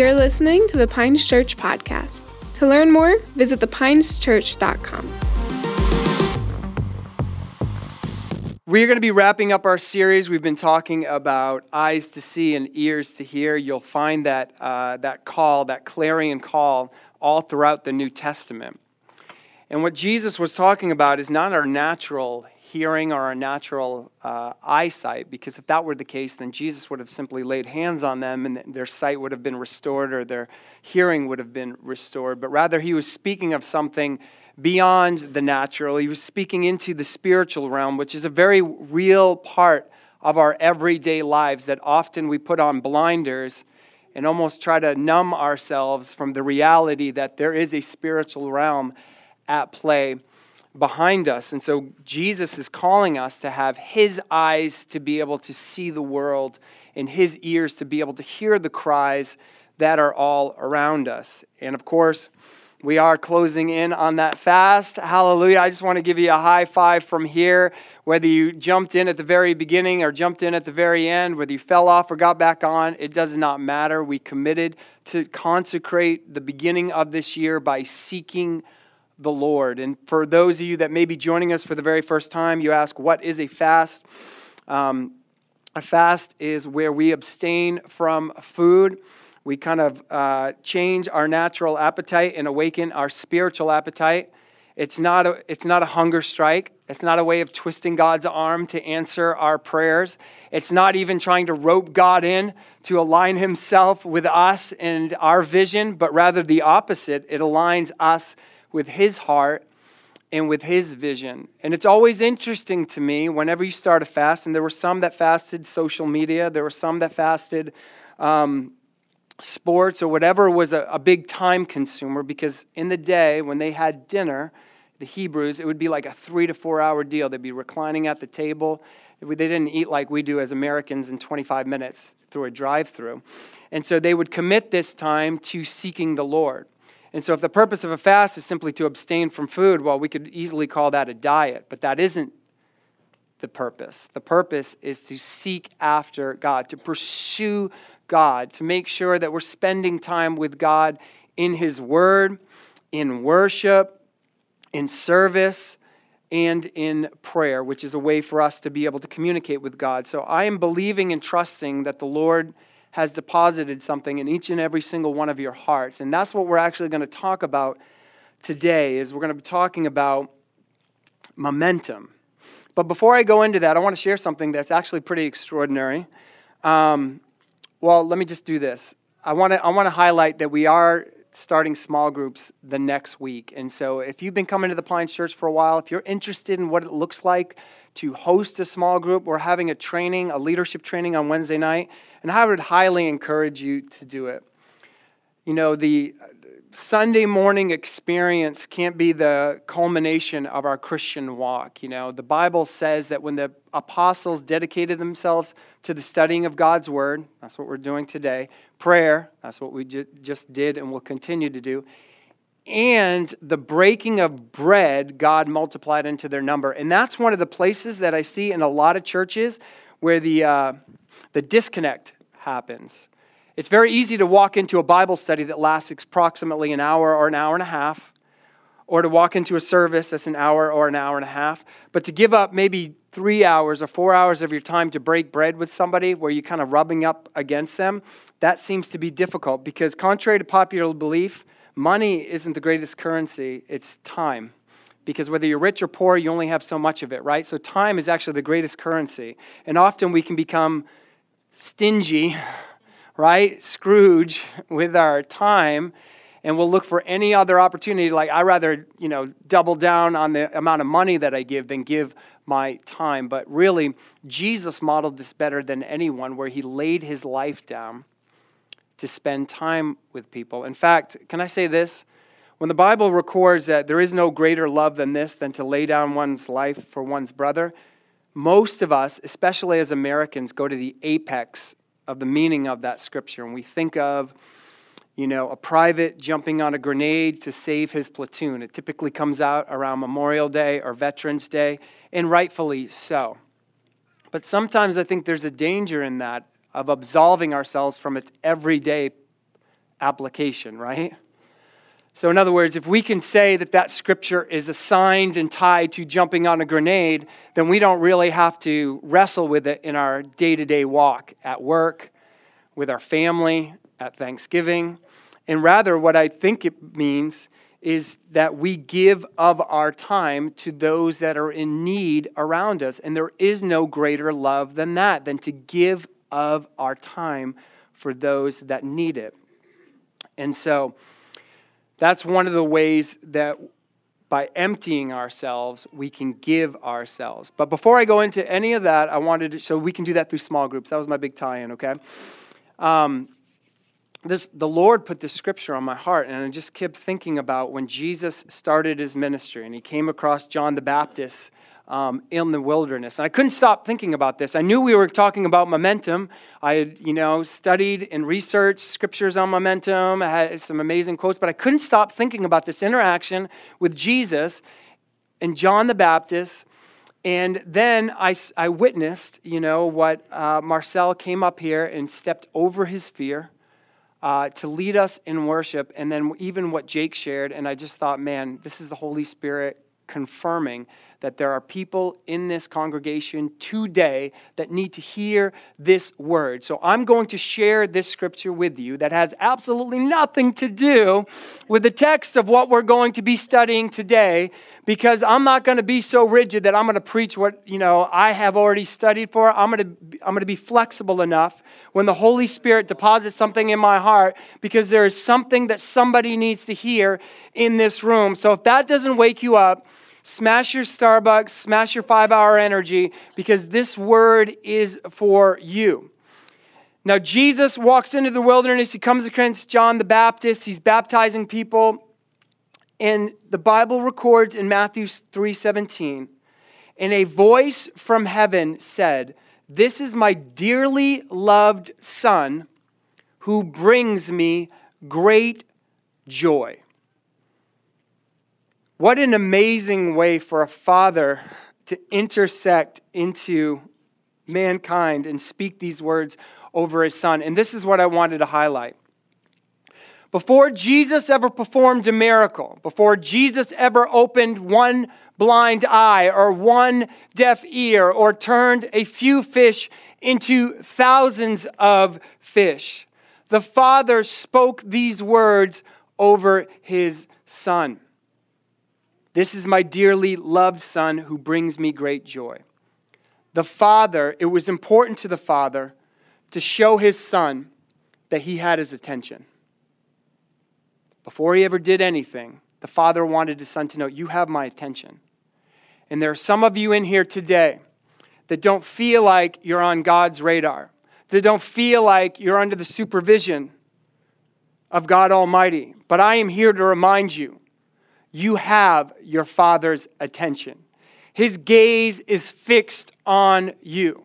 You're listening to the Pines Church podcast. To learn more, visit thepineschurch.com. We're going to be wrapping up our series. We've been talking about eyes to see and ears to hear. You'll find that, uh, that call, that clarion call, all throughout the New Testament. And what Jesus was talking about is not our natural hearing or our natural uh, eyesight, because if that were the case, then Jesus would have simply laid hands on them and their sight would have been restored or their hearing would have been restored. But rather, he was speaking of something beyond the natural. He was speaking into the spiritual realm, which is a very real part of our everyday lives that often we put on blinders and almost try to numb ourselves from the reality that there is a spiritual realm at play behind us. And so Jesus is calling us to have his eyes to be able to see the world and his ears to be able to hear the cries that are all around us. And of course, we are closing in on that fast. Hallelujah. I just want to give you a high five from here. Whether you jumped in at the very beginning or jumped in at the very end, whether you fell off or got back on, it does not matter. We committed to consecrate the beginning of this year by seeking the Lord. And for those of you that may be joining us for the very first time, you ask, What is a fast? Um, a fast is where we abstain from food we kind of uh, change our natural appetite and awaken our spiritual appetite. It's not, a, it's not a hunger strike. It's not a way of twisting God's arm to answer our prayers. It's not even trying to rope God in to align himself with us and our vision, but rather the opposite. It aligns us with his heart and with his vision. And it's always interesting to me whenever you start a fast, and there were some that fasted social media, there were some that fasted. Um, sports or whatever was a, a big time consumer because in the day when they had dinner, the Hebrews, it would be like a three to four hour deal. They'd be reclining at the table. They didn't eat like we do as Americans in 25 minutes through a drive through. And so they would commit this time to seeking the Lord. And so, if the purpose of a fast is simply to abstain from food, well, we could easily call that a diet, but that isn't the purpose. The purpose is to seek after God, to pursue God, to make sure that we're spending time with God in His Word, in worship, in service, and in prayer, which is a way for us to be able to communicate with God. So I am believing and trusting that the Lord has deposited something in each and every single one of your hearts. And that's what we're actually going to talk about today is we're going to be talking about momentum. But before I go into that, I want to share something that's actually pretty extraordinary. Um, well, let me just do this. I want to I want to highlight that we are starting small groups the next week. And so if you've been coming to the Pines Church for a while, if you're interested in what it looks like to host a small group, we're having a training, a leadership training on Wednesday night, and I would highly encourage you to do it. You know, the Sunday morning experience can't be the culmination of our Christian walk. You know, the Bible says that when the apostles dedicated themselves to the studying of God's word, that's what we're doing today, prayer, that's what we ju- just did and will continue to do, and the breaking of bread, God multiplied into their number. And that's one of the places that I see in a lot of churches where the, uh, the disconnect happens. It's very easy to walk into a Bible study that lasts approximately an hour or an hour and a half, or to walk into a service that's an hour or an hour and a half, but to give up maybe three hours or four hours of your time to break bread with somebody where you're kind of rubbing up against them, that seems to be difficult because, contrary to popular belief, money isn't the greatest currency, it's time because whether you're rich or poor, you only have so much of it, right? So time is actually the greatest currency. And often we can become stingy right? Scrooge with our time and we'll look for any other opportunity. Like i rather you know double down on the amount of money that i give than give my time. But really jesus modeled this better than anyone where he laid his life down to spend time with people. In fact can i say this? When the bible records that there is no greater love than this than to lay down one's life for one's brother most of us especially as americans go to the apex of the meaning of that scripture. And we think of, you know, a private jumping on a grenade to save his platoon. It typically comes out around Memorial Day or Veterans Day, and rightfully so. But sometimes I think there's a danger in that of absolving ourselves from its everyday application, right? So, in other words, if we can say that that scripture is assigned and tied to jumping on a grenade, then we don't really have to wrestle with it in our day to day walk at work, with our family, at Thanksgiving. And rather, what I think it means is that we give of our time to those that are in need around us. And there is no greater love than that, than to give of our time for those that need it. And so that's one of the ways that by emptying ourselves, we can give ourselves. But before I go into any of that, I wanted to, so we can do that through small groups. That was my big tie in, okay? Um, this, the Lord put this scripture on my heart, and I just kept thinking about when Jesus started his ministry and he came across John the Baptist um, in the wilderness. And I couldn't stop thinking about this. I knew we were talking about momentum. I had, you know, studied and researched scriptures on momentum. I had some amazing quotes, but I couldn't stop thinking about this interaction with Jesus and John the Baptist. And then I, I witnessed, you know, what uh, Marcel came up here and stepped over his fear uh, to lead us in worship. And then even what Jake shared. And I just thought, man, this is the Holy Spirit confirming that there are people in this congregation today that need to hear this word. So I'm going to share this scripture with you that has absolutely nothing to do with the text of what we're going to be studying today because I'm not going to be so rigid that I'm going to preach what, you know, I have already studied for. I'm going to I'm going to be flexible enough when the Holy Spirit deposits something in my heart because there is something that somebody needs to hear in this room. So if that doesn't wake you up, Smash your Starbucks, smash your five hour energy, because this word is for you. Now, Jesus walks into the wilderness. He comes against John the Baptist. He's baptizing people. And the Bible records in Matthew 3:17, and a voice from heaven said, This is my dearly loved Son who brings me great joy. What an amazing way for a father to intersect into mankind and speak these words over his son. And this is what I wanted to highlight. Before Jesus ever performed a miracle, before Jesus ever opened one blind eye or one deaf ear or turned a few fish into thousands of fish, the Father spoke these words over his Son. This is my dearly loved Son who brings me great joy. The Father, it was important to the Father to show his Son that he had his attention. Before he ever did anything, the Father wanted his Son to know, You have my attention. And there are some of you in here today that don't feel like you're on God's radar, that don't feel like you're under the supervision of God Almighty. But I am here to remind you you have your Father's attention. His gaze is fixed on you.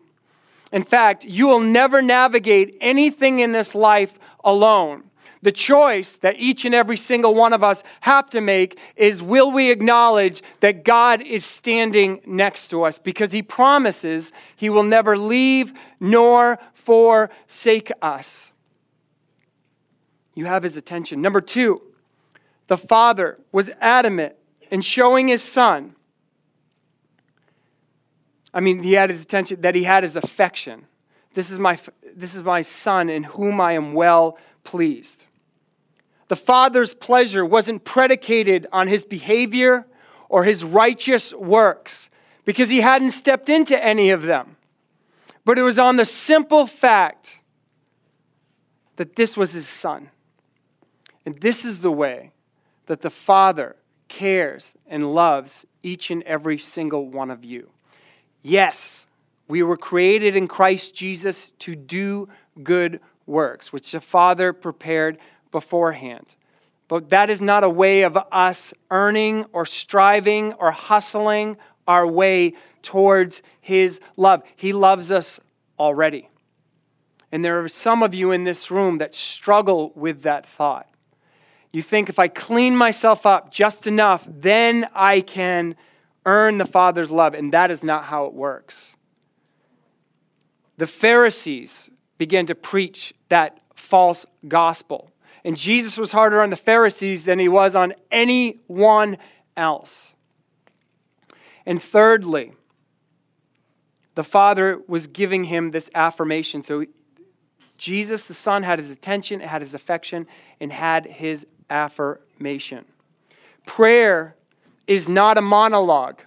In fact, you will never navigate anything in this life alone. The choice that each and every single one of us have to make is will we acknowledge that God is standing next to us because he promises he will never leave nor forsake us. You have his attention. Number two, the father was adamant in showing his son. I mean, he had his attention, that he had his affection. This is my, this is my son in whom I am well pleased. The father's pleasure wasn't predicated on his behavior or his righteous works because he hadn't stepped into any of them. But it was on the simple fact that this was his son. And this is the way that the Father cares and loves each and every single one of you. Yes, we were created in Christ Jesus to do good works, which the Father prepared beforehand. But that is not a way of us earning or striving or hustling our way towards His love. He loves us already. And there are some of you in this room that struggle with that thought. You think if I clean myself up just enough, then I can earn the Father's love. And that is not how it works. The Pharisees began to preach that false gospel. And Jesus was harder on the Pharisees than he was on anyone else. And thirdly, the Father was giving him this affirmation. So Jesus, the Son, had his attention, had his affection, and had his affirmation. Prayer is not a monologue.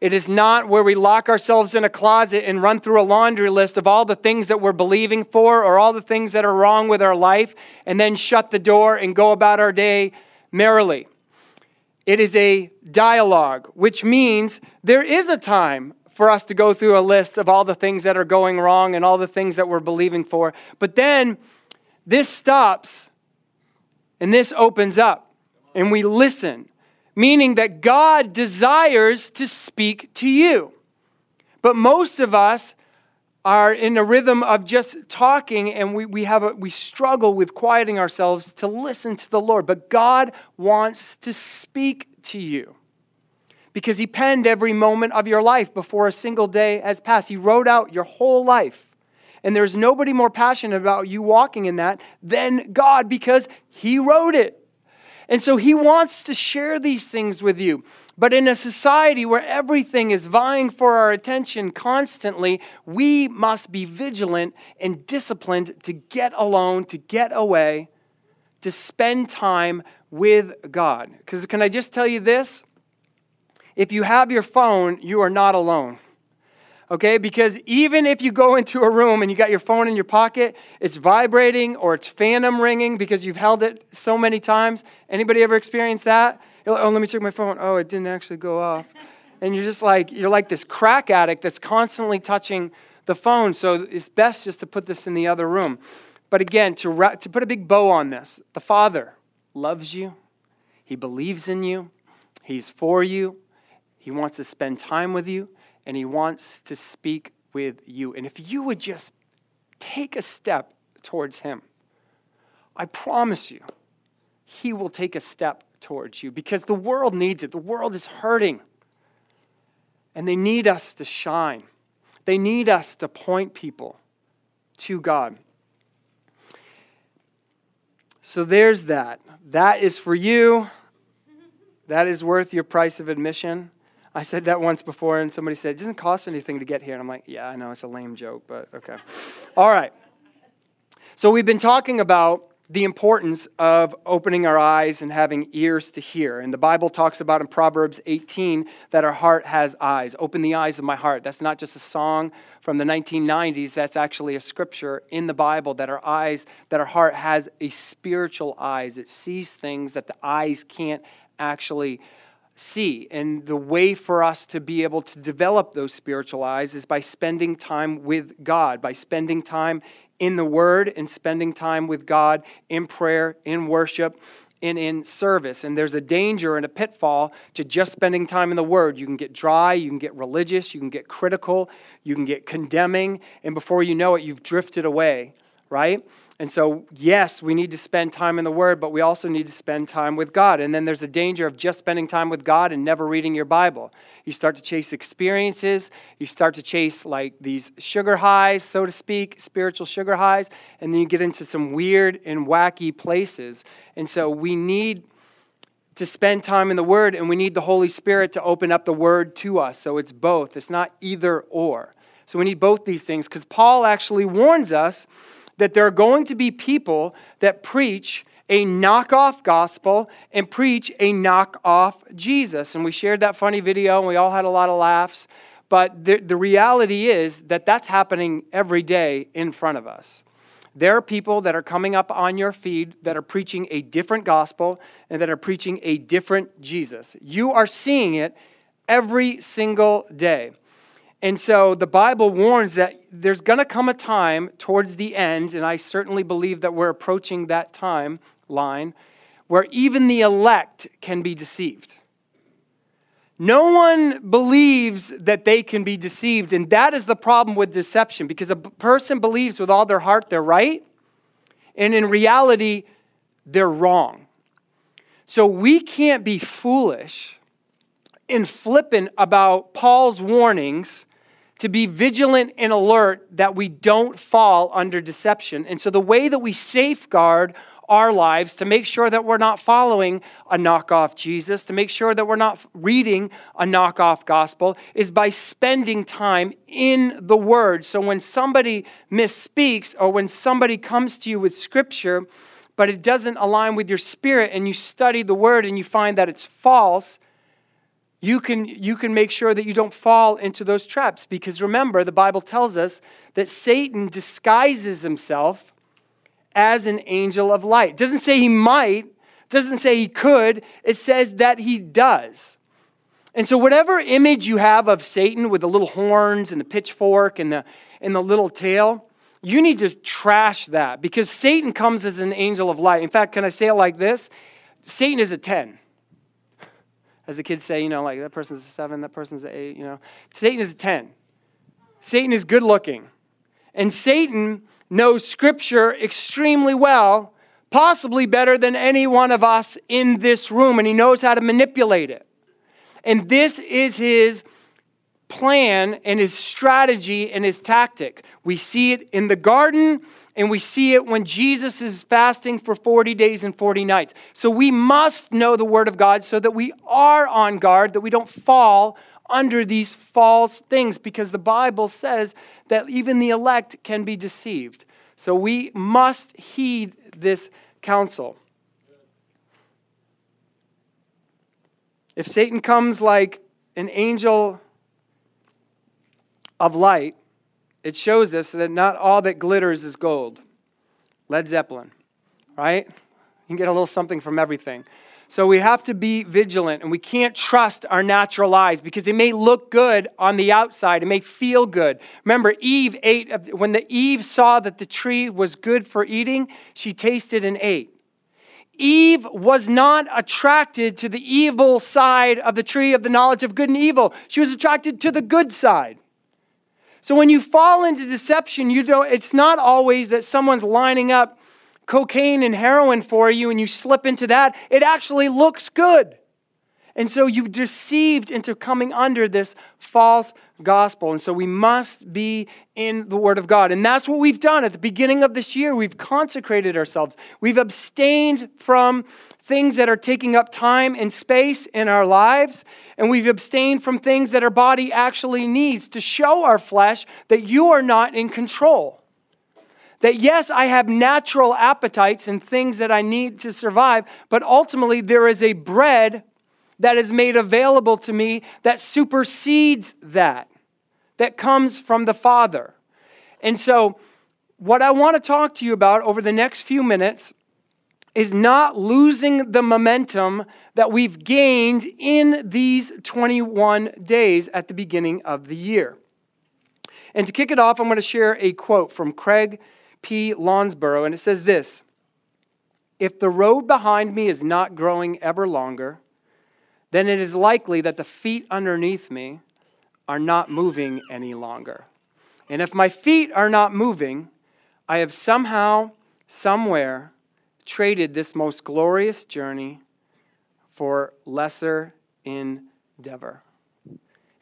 It is not where we lock ourselves in a closet and run through a laundry list of all the things that we're believing for or all the things that are wrong with our life and then shut the door and go about our day merrily. It is a dialogue, which means there is a time for us to go through a list of all the things that are going wrong and all the things that we're believing for. But then this stops and this opens up and we listen meaning that God desires to speak to you. But most of us are in a rhythm of just talking and we, we have a, we struggle with quieting ourselves to listen to the Lord. But God wants to speak to you because he penned every moment of your life before a single day has passed. He wrote out your whole life. And there's nobody more passionate about you walking in that than God because he wrote it. And so he wants to share these things with you. But in a society where everything is vying for our attention constantly, we must be vigilant and disciplined to get alone, to get away, to spend time with God. Because can I just tell you this? If you have your phone, you are not alone okay? Because even if you go into a room and you got your phone in your pocket, it's vibrating or it's phantom ringing because you've held it so many times. Anybody ever experienced that? Like, oh, let me check my phone. Oh, it didn't actually go off. And you're just like, you're like this crack addict that's constantly touching the phone. So it's best just to put this in the other room. But again, to, ra- to put a big bow on this, the Father loves you. He believes in you. He's for you. He wants to spend time with you and He wants to speak with you. And if you would just take a step towards Him, I promise you, He will take a step towards you because the world needs it. The world is hurting. And they need us to shine, they need us to point people to God. So there's that. That is for you. That is worth your price of admission. I said that once before, and somebody said, It doesn't cost anything to get here. And I'm like, Yeah, I know, it's a lame joke, but okay. All right. So we've been talking about the importance of opening our eyes and having ears to hear. And the Bible talks about in Proverbs 18 that our heart has eyes. Open the eyes of my heart. That's not just a song from the 1990s, that's actually a scripture in the Bible that our eyes, that our heart has a spiritual eyes. It sees things that the eyes can't actually see. And the way for us to be able to develop those spiritual eyes is by spending time with God, by spending time in the Word and spending time with God in prayer, in worship, and in service. And there's a danger and a pitfall to just spending time in the Word. You can get dry, you can get religious, you can get critical, you can get condemning, and before you know it, you've drifted away, right? And so, yes, we need to spend time in the Word, but we also need to spend time with God. And then there's a danger of just spending time with God and never reading your Bible. You start to chase experiences, you start to chase like these sugar highs, so to speak, spiritual sugar highs, and then you get into some weird and wacky places. And so, we need to spend time in the Word, and we need the Holy Spirit to open up the Word to us. So, it's both, it's not either or. So, we need both these things because Paul actually warns us that there are going to be people that preach a knockoff gospel and preach a knockoff Jesus. And we shared that funny video and we all had a lot of laughs. But the, the reality is that that's happening every day in front of us. There are people that are coming up on your feed that are preaching a different gospel and that are preaching a different Jesus. You are seeing it every single day. And so the Bible warns that there's going to come a time towards the end, and I certainly believe that we're approaching that time line, where even the elect can be deceived. No one believes that they can be deceived, and that is the problem with deception because a person believes with all their heart they're right, and in reality, they're wrong. So we can't be foolish and flippant about Paul's warnings to be vigilant and alert that we don't fall under deception. And so, the way that we safeguard our lives to make sure that we're not following a knockoff Jesus, to make sure that we're not reading a knockoff gospel, is by spending time in the Word. So when somebody misspeaks or when somebody comes to you with Scripture, but it doesn't align with your spirit, and you study the Word and you find that it's false, you can, you can make sure that you don't fall into those traps. Because remember, the Bible tells us that Satan disguises himself as an angel of light. Doesn't say he might, doesn't say he could, it says that he does. And so, whatever image you have of Satan with the little horns and the pitchfork and the, and the little tail, you need to trash that because Satan comes as an angel of light. In fact, can I say it like this? Satan is a 10 as the kids say, you know, like that person's a seven, that person's an eight, you know. Satan is a 10. Satan is good looking. And Satan knows scripture extremely well, possibly better than any one of us in this room, and he knows how to manipulate it. And this is his plan and his strategy and his tactic. We see it in the garden and we see it when Jesus is fasting for 40 days and 40 nights. So we must know the word of God so that we are on guard, that we don't fall under these false things because the Bible says that even the elect can be deceived. So we must heed this counsel. If Satan comes like an angel of light, it shows us that not all that glitters is gold. Led Zeppelin, right? You can get a little something from everything. So we have to be vigilant and we can't trust our natural eyes because it may look good on the outside. It may feel good. Remember, Eve ate, when the Eve saw that the tree was good for eating, she tasted and ate. Eve was not attracted to the evil side of the tree of the knowledge of good and evil. She was attracted to the good side. So when you fall into deception, you don't, it's not always that someone's lining up cocaine and heroin for you and you slip into that. It actually looks good. And so you deceived into coming under this false gospel. And so we must be in the Word of God. And that's what we've done at the beginning of this year. We've consecrated ourselves, we've abstained from things that are taking up time and space in our lives. And we've abstained from things that our body actually needs to show our flesh that you are not in control. That yes, I have natural appetites and things that I need to survive, but ultimately there is a bread that is made available to me that supersedes that, that comes from the Father. And so, what I want to talk to you about over the next few minutes is not losing the momentum that we've gained in these 21 days at the beginning of the year. And to kick it off, I'm going to share a quote from Craig P. Lounsbrough, and it says this If the road behind me is not growing ever longer, then it is likely that the feet underneath me are not moving any longer. And if my feet are not moving, I have somehow, somewhere, traded this most glorious journey for lesser endeavor.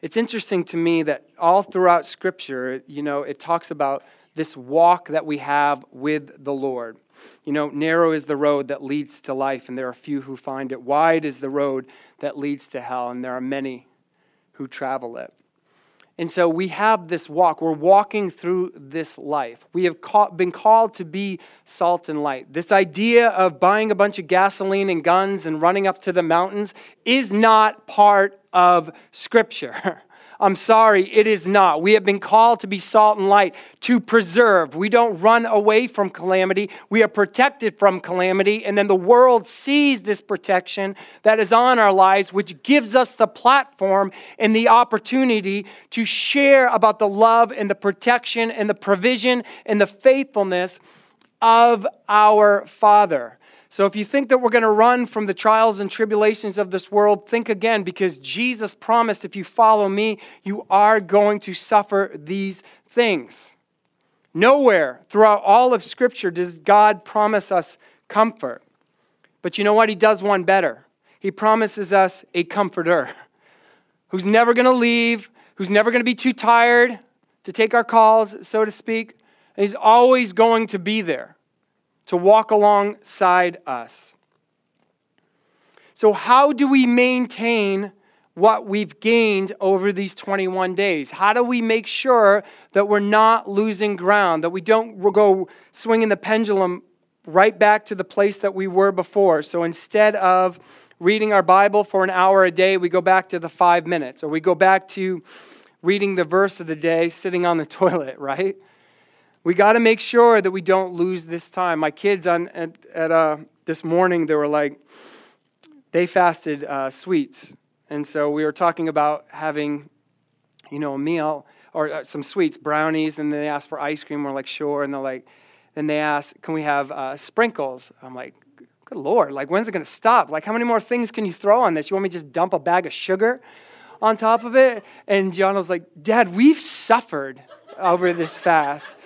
It's interesting to me that all throughout Scripture, you know, it talks about this walk that we have with the Lord. You know, narrow is the road that leads to life, and there are few who find it. Wide is the road that leads to hell, and there are many who travel it. And so we have this walk. We're walking through this life. We have been called to be salt and light. This idea of buying a bunch of gasoline and guns and running up to the mountains is not part of Scripture. I'm sorry, it is not. We have been called to be salt and light, to preserve. We don't run away from calamity. We are protected from calamity. And then the world sees this protection that is on our lives, which gives us the platform and the opportunity to share about the love and the protection and the provision and the faithfulness of our Father. So if you think that we're going to run from the trials and tribulations of this world, think again because Jesus promised if you follow me, you are going to suffer these things. Nowhere throughout all of Scripture does God promise us comfort. But you know what? He does one better. He promises us a comforter who's never going to leave, who's never going to be too tired to take our calls, so to speak. He's always going to be there to walk alongside us. So, how do we maintain what we've gained over these 21 days? How do we make sure that we're not losing ground, that we don't go swinging the pendulum right back to the place that we were before? So, instead of reading our Bible for an hour a day, we go back to the five minutes, or we go back to reading the verse of the day sitting on the toilet, right? We got to make sure that we don't lose this time. My kids on at, at uh, this morning, they were like, they fasted uh, sweets. And so we were talking about having, you know, a meal or uh, some sweets, brownies, and they asked for ice cream. We're like, sure. And they're like, then they asked, can we have uh, sprinkles? I'm like, good Lord, like, when's it going to stop? Like, how many more things can you throw on this? You want me to just dump a bag of sugar on top of it? And John was like, Dad, we've suffered over this fast.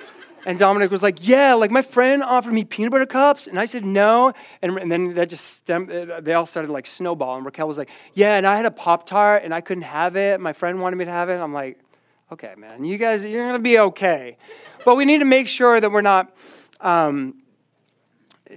And Dominic was like, Yeah, like my friend offered me peanut butter cups. And I said, No. And, and then that just stemmed, uh, they all started like snowball. And Raquel was like, Yeah, and I had a Pop Tart and I couldn't have it. My friend wanted me to have it. I'm like, Okay, man, you guys, you're going to be okay. But we need to make sure that we're not um,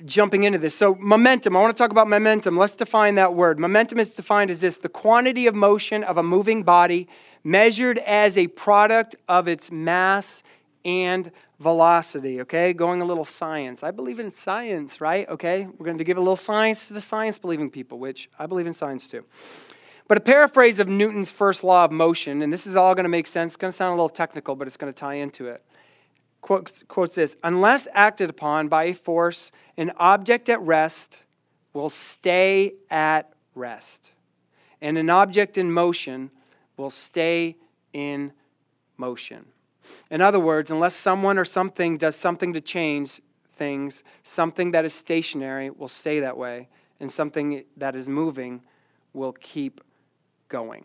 jumping into this. So, momentum, I want to talk about momentum. Let's define that word. Momentum is defined as this the quantity of motion of a moving body measured as a product of its mass and velocity, okay? Going a little science. I believe in science, right? Okay? We're going to give a little science to the science believing people, which I believe in science too. But a paraphrase of Newton's first law of motion, and this is all going to make sense. It's going to sound a little technical, but it's going to tie into it. Quotes, quotes this Unless acted upon by a force, an object at rest will stay at rest, and an object in motion will stay in motion. In other words, unless someone or something does something to change things, something that is stationary will stay that way, and something that is moving will keep going.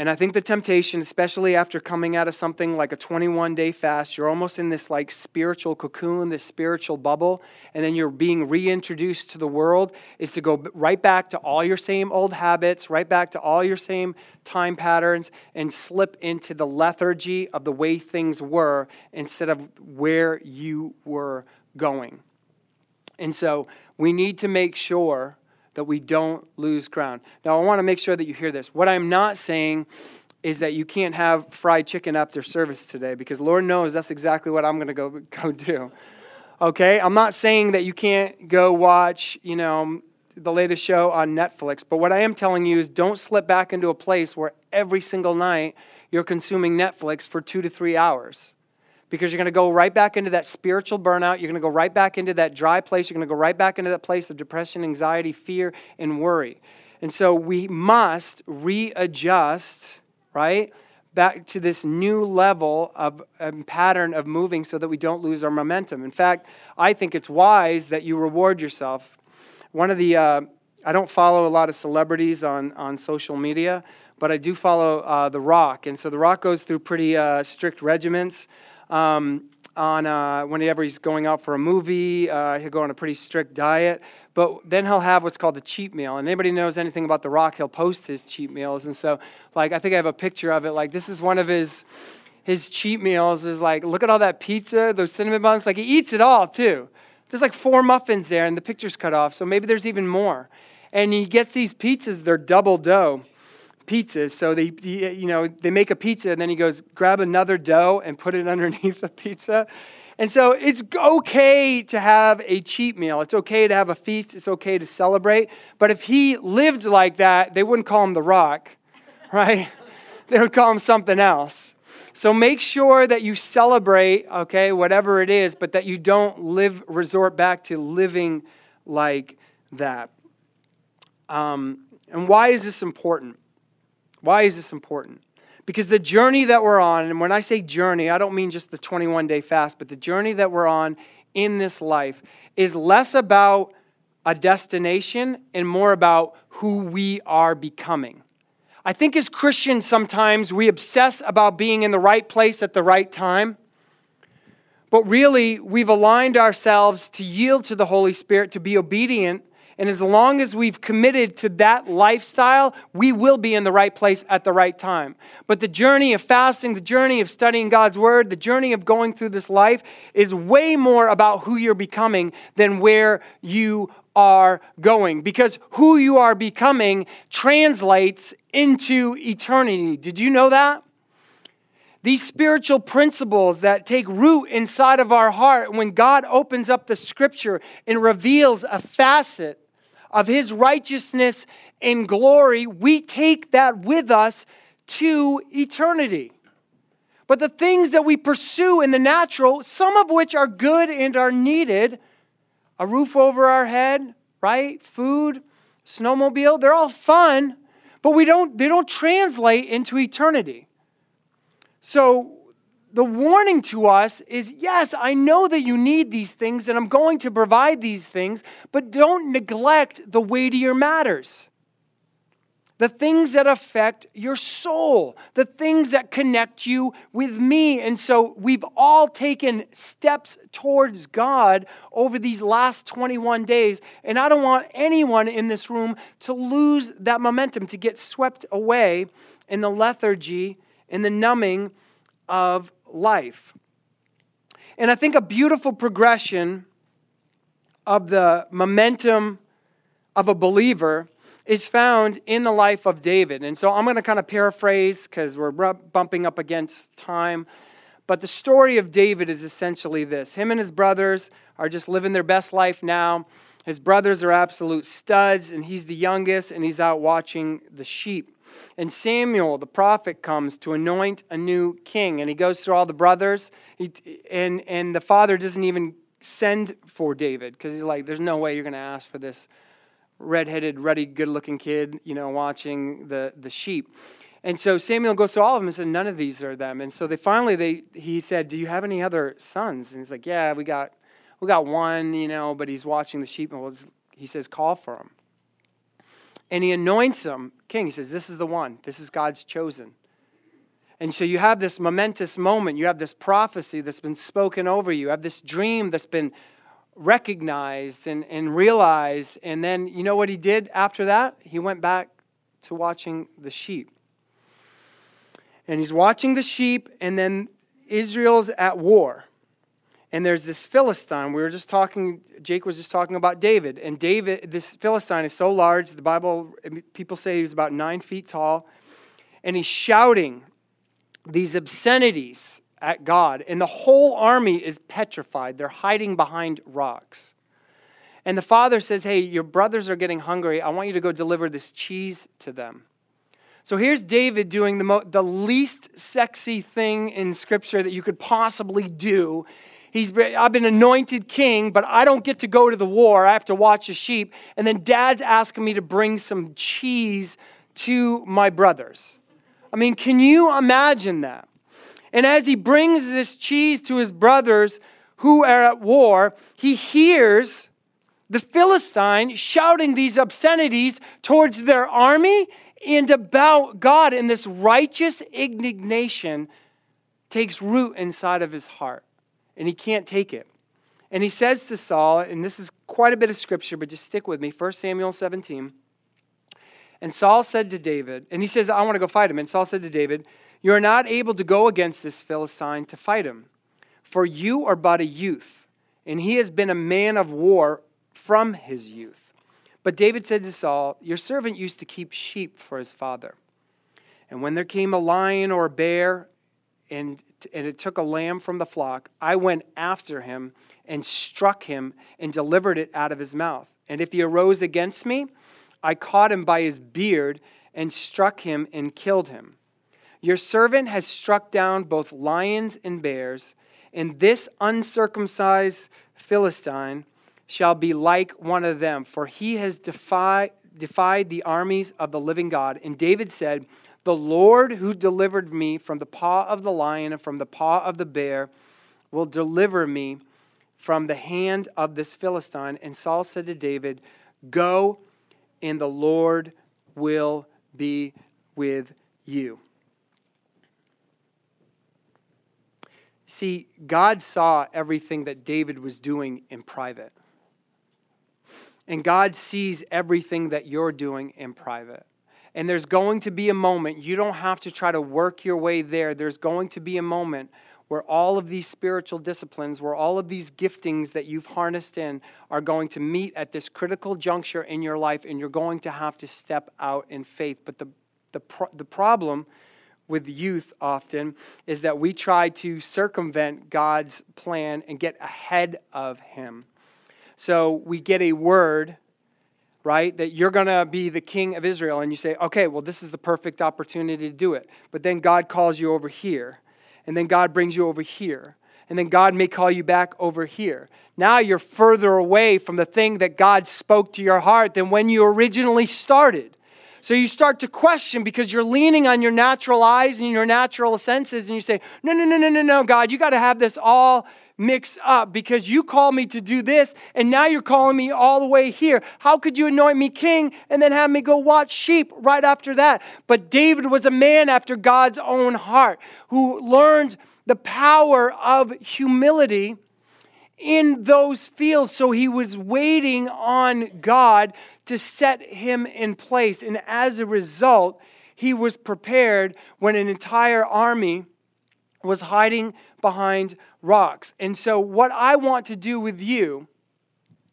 And I think the temptation, especially after coming out of something like a 21 day fast, you're almost in this like spiritual cocoon, this spiritual bubble, and then you're being reintroduced to the world, is to go right back to all your same old habits, right back to all your same time patterns, and slip into the lethargy of the way things were instead of where you were going. And so we need to make sure that we don't lose ground. Now, I want to make sure that you hear this. What I'm not saying is that you can't have fried chicken after service today because Lord knows that's exactly what I'm going to go go do. Okay? I'm not saying that you can't go watch, you know, the latest show on Netflix, but what I am telling you is don't slip back into a place where every single night you're consuming Netflix for 2 to 3 hours because you're going to go right back into that spiritual burnout. You're going to go right back into that dry place. You're going to go right back into that place of depression, anxiety, fear, and worry. And so we must readjust, right, back to this new level of um, pattern of moving so that we don't lose our momentum. In fact, I think it's wise that you reward yourself. One of the, uh, I don't follow a lot of celebrities on, on social media, but I do follow uh, The Rock. And so The Rock goes through pretty uh, strict regiments um, on uh, whenever he's going out for a movie. Uh, he'll go on a pretty strict diet, but then he'll have what's called the cheat meal. And anybody knows anything about The Rock, he'll post his cheat meals. And so, like, I think I have a picture of it. Like, this is one of his his cheat meals. Is like, look at all that pizza, those cinnamon buns. Like, he eats it all too. There's like four muffins there, and the picture's cut off. So maybe there's even more. And he gets these pizzas. They're double dough pizzas. So they, you know, they make a pizza and then he goes, grab another dough and put it underneath the pizza. And so it's okay to have a cheat meal. It's okay to have a feast. It's okay to celebrate. But if he lived like that, they wouldn't call him the rock, right? they would call him something else. So make sure that you celebrate, okay, whatever it is, but that you don't live, resort back to living like that. Um, and why is this important? Why is this important? Because the journey that we're on, and when I say journey, I don't mean just the 21 day fast, but the journey that we're on in this life is less about a destination and more about who we are becoming. I think as Christians, sometimes we obsess about being in the right place at the right time. But really, we've aligned ourselves to yield to the Holy Spirit, to be obedient And as long as we've committed to that lifestyle, we will be in the right place at the right time. But the journey of fasting, the journey of studying God's word, the journey of going through this life is way more about who you're becoming than where you are going. Because who you are becoming translates into eternity. Did you know that? These spiritual principles that take root inside of our heart, when God opens up the scripture and reveals a facet of his righteousness and glory, we take that with us to eternity. But the things that we pursue in the natural, some of which are good and are needed, a roof over our head, right? Food, snowmobile, they're all fun, but we don't they don't translate into eternity. So the warning to us is yes, I know that you need these things and I'm going to provide these things, but don't neglect the weightier matters. The things that affect your soul, the things that connect you with me. And so we've all taken steps towards God over these last 21 days. And I don't want anyone in this room to lose that momentum, to get swept away in the lethargy in the numbing of life. And I think a beautiful progression of the momentum of a believer is found in the life of David. And so I'm going to kind of paraphrase because we're bumping up against time. But the story of David is essentially this him and his brothers are just living their best life now. His brothers are absolute studs, and he's the youngest, and he's out watching the sheep. And Samuel, the prophet, comes to anoint a new king. And he goes through all the brothers. He, and, and the father doesn't even send for David because he's like, there's no way you're going to ask for this redheaded, ruddy, good looking kid, you know, watching the, the sheep. And so Samuel goes to all of them and said, None of these are them. And so they finally they he said, Do you have any other sons? And he's like, Yeah, we got we got one, you know, but he's watching the sheep. And he says, Call for him and he anoints him king. He says, This is the one. This is God's chosen. And so you have this momentous moment. You have this prophecy that's been spoken over you. You have this dream that's been recognized and, and realized. And then you know what he did after that? He went back to watching the sheep. And he's watching the sheep, and then Israel's at war and there's this Philistine. We were just talking, Jake was just talking about David. And David, this Philistine is so large, the Bible, people say he was about nine feet tall. And he's shouting these obscenities at God. And the whole army is petrified. They're hiding behind rocks. And the father says, Hey, your brothers are getting hungry. I want you to go deliver this cheese to them. So here's David doing the, mo- the least sexy thing in Scripture that you could possibly do He's been, I've been anointed king, but I don't get to go to the war. I have to watch the sheep. And then dad's asking me to bring some cheese to my brothers. I mean, can you imagine that? And as he brings this cheese to his brothers who are at war, he hears the Philistine shouting these obscenities towards their army and about God. And this righteous indignation takes root inside of his heart and he can't take it. And he says to Saul, and this is quite a bit of scripture, but just stick with me 1 Samuel 17. And Saul said to David, and he says, I want to go fight him. And Saul said to David, You are not able to go against this Philistine to fight him, for you are but a youth, and he has been a man of war from his youth. But David said to Saul, Your servant used to keep sheep for his father. And when there came a lion or a bear and, and it took a lamb from the flock, I went after him and struck him and delivered it out of his mouth. And if he arose against me, I caught him by his beard and struck him and killed him. Your servant has struck down both lions and bears, and this uncircumcised Philistine shall be like one of them, for he has defied, defied the armies of the living God. And David said, the Lord who delivered me from the paw of the lion and from the paw of the bear will deliver me from the hand of this Philistine. And Saul said to David, Go, and the Lord will be with you. See, God saw everything that David was doing in private. And God sees everything that you're doing in private. And there's going to be a moment, you don't have to try to work your way there. There's going to be a moment where all of these spiritual disciplines, where all of these giftings that you've harnessed in are going to meet at this critical juncture in your life, and you're going to have to step out in faith. But the, the, pro- the problem with youth often is that we try to circumvent God's plan and get ahead of Him. So we get a word right? That you're going to be the king of Israel. And you say, okay, well, this is the perfect opportunity to do it. But then God calls you over here. And then God brings you over here. And then God may call you back over here. Now you're further away from the thing that God spoke to your heart than when you originally started. So you start to question because you're leaning on your natural eyes and your natural senses, and you say, No, no, no, no, no, no, God, you got to have this all mixed up because you called me to do this and now you're calling me all the way here. How could you anoint me king and then have me go watch sheep right after that? But David was a man after God's own heart who learned the power of humility in those fields. So he was waiting on God to set him in place. And as a result, he was prepared when an entire army was hiding behind rocks. And so, what I want to do with you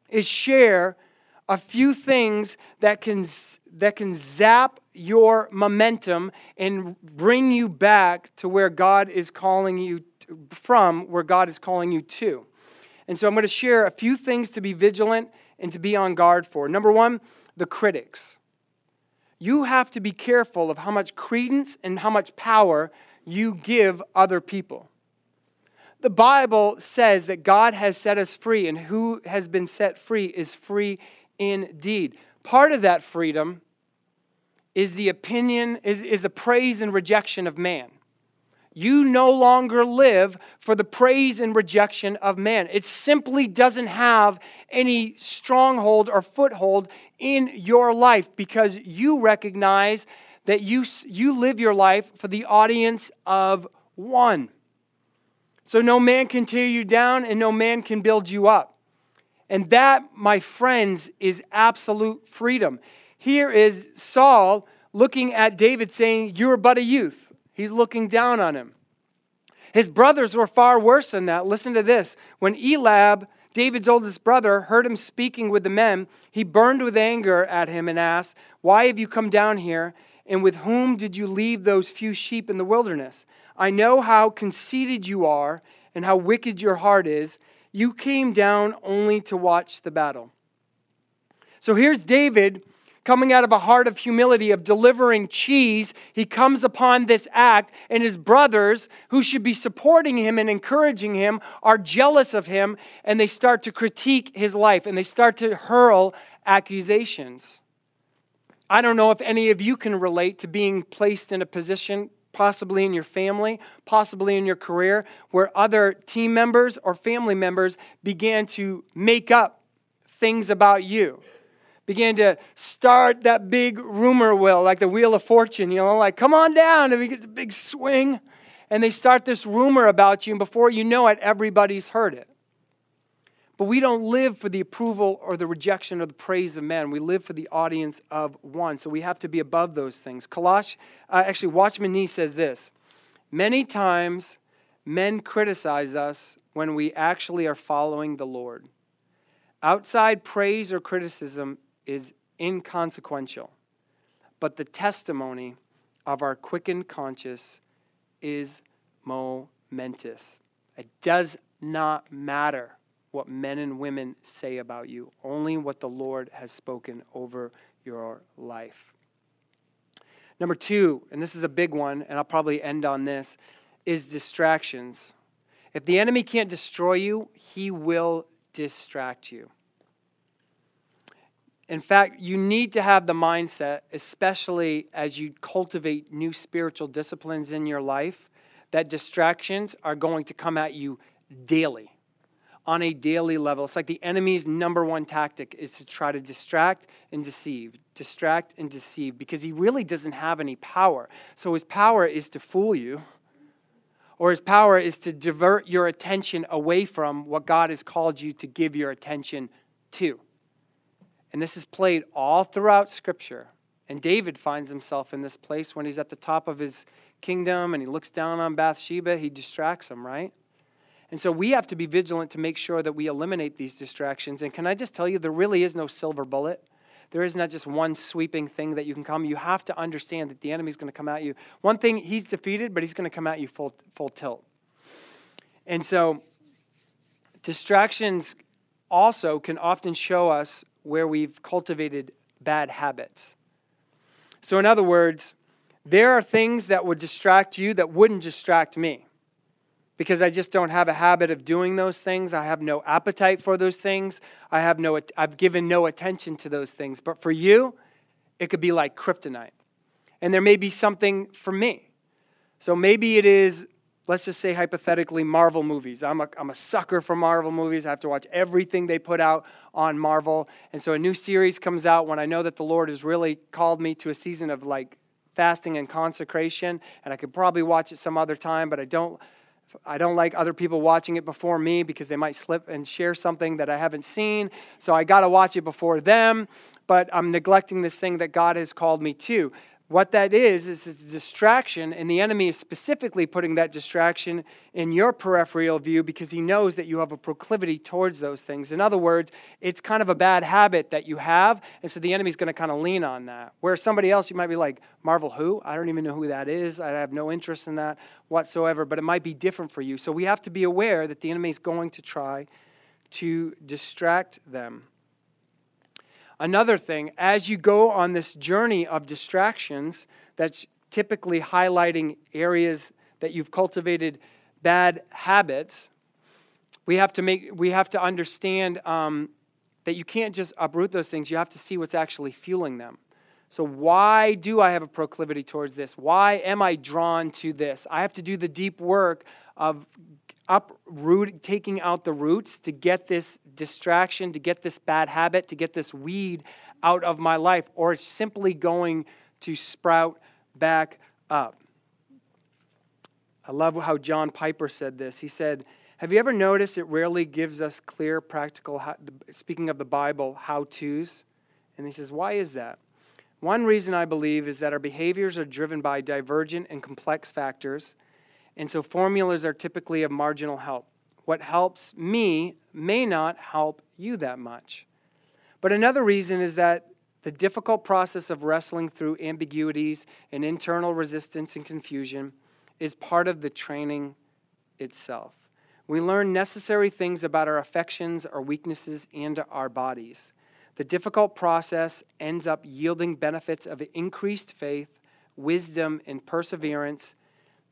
is share a few things that can, that can zap your momentum and bring you back to where God is calling you to, from, where God is calling you to. And so, I'm going to share a few things to be vigilant and to be on guard for. Number one, the critics. You have to be careful of how much credence and how much power you give other people. The Bible says that God has set us free, and who has been set free is free indeed. Part of that freedom is the opinion, is, is the praise and rejection of man. You no longer live for the praise and rejection of man. It simply doesn't have any stronghold or foothold in your life because you recognize that you, you live your life for the audience of one. So no man can tear you down and no man can build you up. And that, my friends, is absolute freedom. Here is Saul looking at David saying, You're but a youth. He's looking down on him. His brothers were far worse than that. Listen to this. When Eliab, David's oldest brother, heard him speaking with the men, he burned with anger at him and asked, Why have you come down here? And with whom did you leave those few sheep in the wilderness? I know how conceited you are and how wicked your heart is. You came down only to watch the battle. So here's David coming out of a heart of humility, of delivering cheese. He comes upon this act, and his brothers, who should be supporting him and encouraging him, are jealous of him, and they start to critique his life and they start to hurl accusations. I don't know if any of you can relate to being placed in a position possibly in your family, possibly in your career, where other team members or family members began to make up things about you. Began to start that big rumor wheel, like the Wheel of Fortune, you know, like, come on down, and we get a big swing. And they start this rumor about you, and before you know it, everybody's heard it. But we don't live for the approval or the rejection or the praise of men. We live for the audience of one. So we have to be above those things. Colosh, uh, actually, Watchman Nee says this Many times men criticize us when we actually are following the Lord. Outside praise or criticism is inconsequential, but the testimony of our quickened conscience is momentous. It does not matter what men and women say about you, only what the Lord has spoken over your life. Number two, and this is a big one, and I'll probably end on this, is distractions. If the enemy can't destroy you, he will distract you. In fact, you need to have the mindset, especially as you cultivate new spiritual disciplines in your life, that distractions are going to come at you daily on a daily level. It's like the enemy's number one tactic is to try to distract and deceive, distract and deceive, because he really doesn't have any power. So his power is to fool you, or his power is to divert your attention away from what God has called you to give your attention to. And this is played all throughout Scripture. And David finds himself in this place when he's at the top of his kingdom and he looks down on Bathsheba, he distracts him, right? And so we have to be vigilant to make sure that we eliminate these distractions. And can I just tell you, there really is no silver bullet. There is not just one sweeping thing that you can come. You have to understand that the enemy is going to come at you. One thing, he's defeated, but he's going to come at you full, full tilt. And so distractions also can often show us where we've cultivated bad habits. So, in other words, there are things that would distract you that wouldn't distract me because I just don't have a habit of doing those things. I have no appetite for those things. I have no I've given no attention to those things. But for you, it could be like kryptonite. And there may be something for me. So maybe it is let's just say hypothetically Marvel movies. I'm a, I'm a sucker for Marvel movies. I have to watch everything they put out on Marvel. And so a new series comes out when I know that the Lord has really called me to a season of like fasting and consecration and I could probably watch it some other time, but I don't I don't like other people watching it before me because they might slip and share something that I haven't seen. So I got to watch it before them, but I'm neglecting this thing that God has called me to. What that is, is a distraction, and the enemy is specifically putting that distraction in your peripheral view because he knows that you have a proclivity towards those things. In other words, it's kind of a bad habit that you have, and so the enemy's going to kind of lean on that. Where somebody else, you might be like, Marvel who? I don't even know who that is. I have no interest in that whatsoever, but it might be different for you. So we have to be aware that the enemy is going to try to distract them. Another thing, as you go on this journey of distractions, that's typically highlighting areas that you've cultivated bad habits, we have to make we have to understand um, that you can't just uproot those things. You have to see what's actually fueling them. So, why do I have a proclivity towards this? Why am I drawn to this? I have to do the deep work of uproot, taking out the roots to get this distraction, to get this bad habit, to get this weed out of my life, or it's simply going to sprout back up. I love how John Piper said this. He said, Have you ever noticed it rarely gives us clear, practical, speaking of the Bible, how to's? And he says, Why is that? One reason I believe is that our behaviors are driven by divergent and complex factors and so formulas are typically of marginal help. What helps me may not help you that much. But another reason is that the difficult process of wrestling through ambiguities and internal resistance and confusion is part of the training itself. We learn necessary things about our affections, our weaknesses, and our bodies. The difficult process ends up yielding benefits of increased faith, wisdom, and perseverance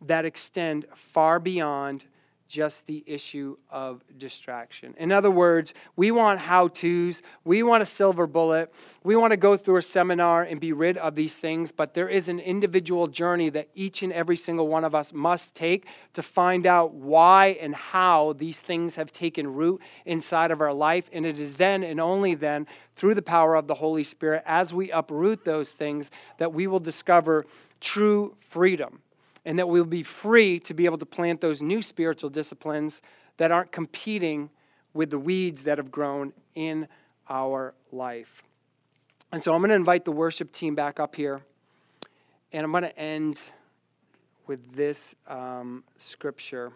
that extend far beyond just the issue of distraction. In other words, we want how to's, we want a silver bullet, we want to go through a seminar and be rid of these things, but there is an individual journey that each and every single one of us must take to find out why and how these things have taken root inside of our life. And it is then and only then, through the power of the Holy Spirit, as we uproot those things, that we will discover true freedom and that we'll be free to be able to plant those new spiritual disciplines that aren't competing with the weeds that have grown in our life. And so I'm going to invite the worship team back up here, and I'm going to end with this um, scripture.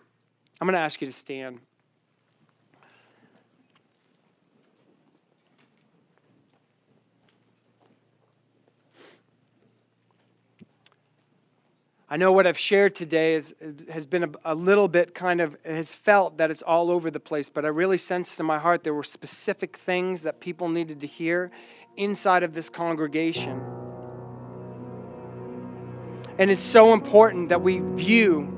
I'm going to ask you to stand. I know what I've shared today is, has been a, a, little bit kind of, has felt that it's all over the place, but I really sensed in my heart there were specific things that people needed to hear inside of this congregation. And it's so important that we view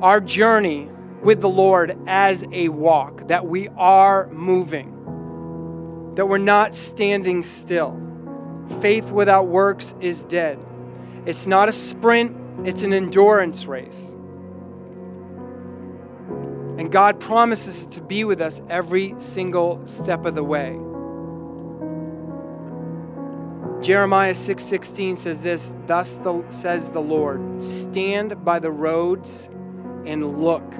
our journey with the Lord as a walk, that we are moving, that we're not standing still. Faith without works is dead. It's not a sprint, it's an endurance race. And God promises to be with us every single step of the way. Jeremiah 6:16 says this, thus the, says the Lord, stand by the roads and look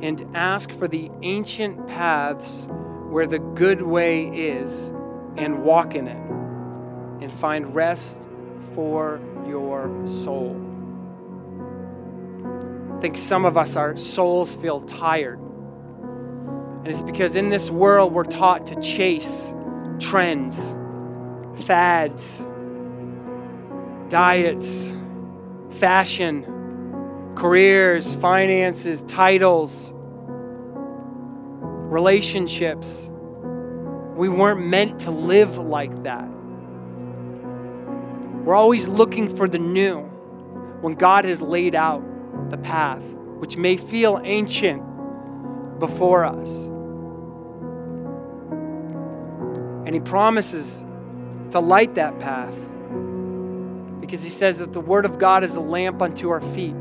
and ask for the ancient paths where the good way is and walk in it and find rest for your soul. I think some of us, our souls feel tired. And it's because in this world we're taught to chase trends, fads, diets, fashion, careers, finances, titles, relationships. We weren't meant to live like that. We're always looking for the new when God has laid out the path, which may feel ancient before us. And He promises to light that path because He says that the Word of God is a lamp unto our feet.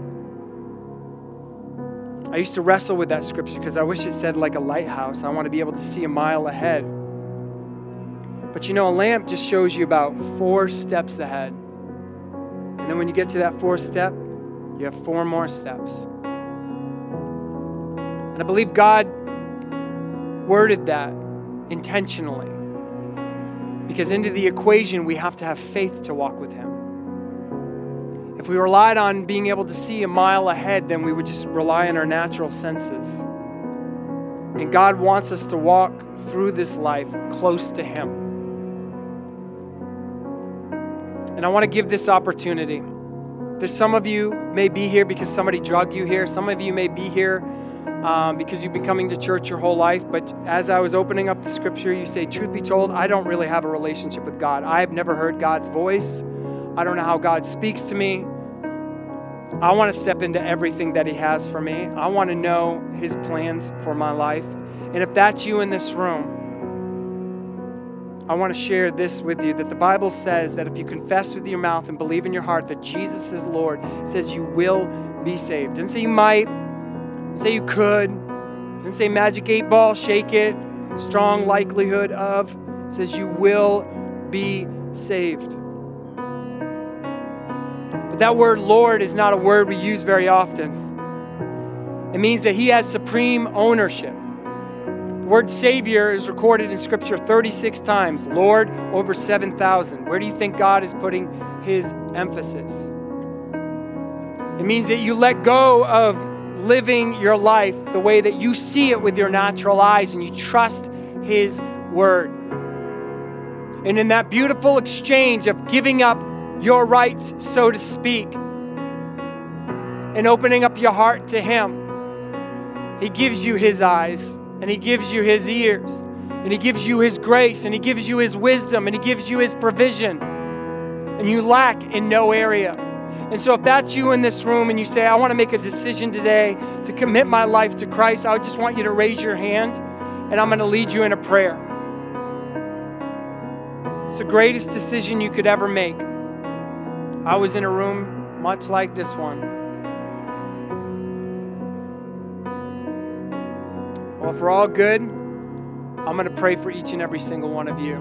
I used to wrestle with that scripture because I wish it said like a lighthouse. I want to be able to see a mile ahead. But you know, a lamp just shows you about four steps ahead. And then when you get to that fourth step, you have four more steps. And I believe God worded that intentionally. Because into the equation, we have to have faith to walk with Him. If we relied on being able to see a mile ahead, then we would just rely on our natural senses. And God wants us to walk through this life close to Him. And I want to give this opportunity. There's some of you may be here because somebody drug you here. Some of you may be here um, because you've been coming to church your whole life. But as I was opening up the scripture, you say, Truth be told, I don't really have a relationship with God. I've never heard God's voice. I don't know how God speaks to me. I want to step into everything that He has for me. I want to know His plans for my life. And if that's you in this room, I want to share this with you that the Bible says that if you confess with your mouth and believe in your heart that Jesus is Lord, says you will be saved. Doesn't say you might, say you could. Doesn't say magic eight ball, shake it, strong likelihood of. says you will be saved. But that word Lord is not a word we use very often. It means that He has supreme ownership. Word Savior is recorded in Scripture 36 times, Lord over 7,000. Where do you think God is putting His emphasis? It means that you let go of living your life the way that you see it with your natural eyes and you trust His Word. And in that beautiful exchange of giving up your rights, so to speak, and opening up your heart to Him, He gives you His eyes and He gives you His ears, and He gives you His grace, and He gives you His wisdom, and He gives you His provision, and you lack in no area. And so, if that's you in this room and you say, I want to make a decision today to commit my life to Christ, I just want you to raise your hand and I'm going to lead you in a prayer. It's the greatest decision you could ever make. I was in a room much like this one. Well, if we're all good, I'm going to pray for each and every single one of you.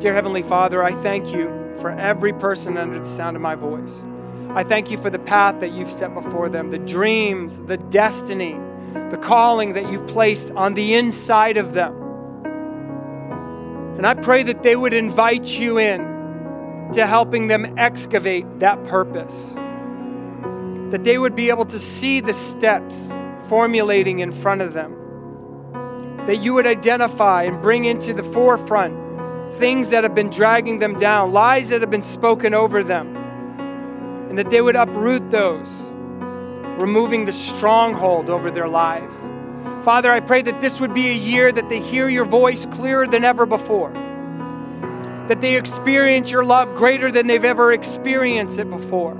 Dear Heavenly Father, I thank you for every person under the sound of my voice. I thank you for the path that you've set before them, the dreams, the destiny, the calling that you've placed on the inside of them. And I pray that they would invite you in to helping them excavate that purpose. That they would be able to see the steps formulating in front of them. That you would identify and bring into the forefront things that have been dragging them down, lies that have been spoken over them, and that they would uproot those, removing the stronghold over their lives. Father, I pray that this would be a year that they hear your voice clearer than ever before that they experience your love greater than they've ever experienced it before.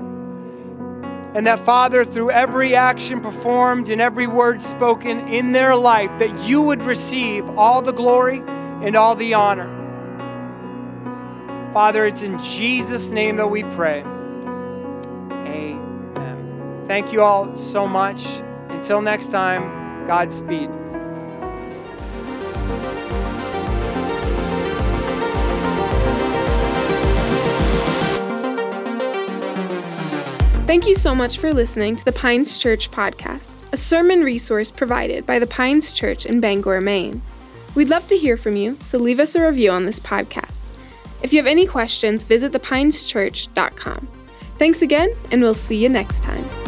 And that, Father, through every action performed and every word spoken in their life, that you would receive all the glory and all the honor. Father, it's in Jesus' name that we pray. Amen. Thank you all so much. Until next time, Godspeed. Thank you so much for listening to the Pines Church podcast, a sermon resource provided by the Pines Church in Bangor, Maine. We'd love to hear from you, so leave us a review on this podcast. If you have any questions, visit thepineschurch.com. Thanks again, and we'll see you next time.